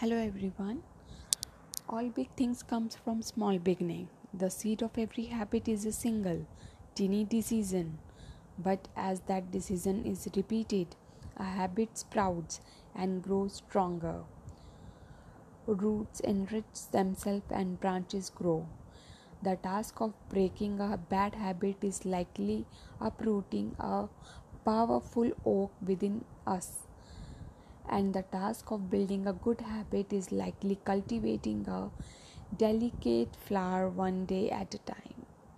Hello everyone. All big things comes from small beginning. The seed of every habit is a single, teeny decision. But as that decision is repeated, a habit sprouts and grows stronger. Roots enrich themselves and branches grow. The task of breaking a bad habit is likely uprooting a powerful oak within us and the task of building a good habit is likely cultivating a delicate flower one day at a time.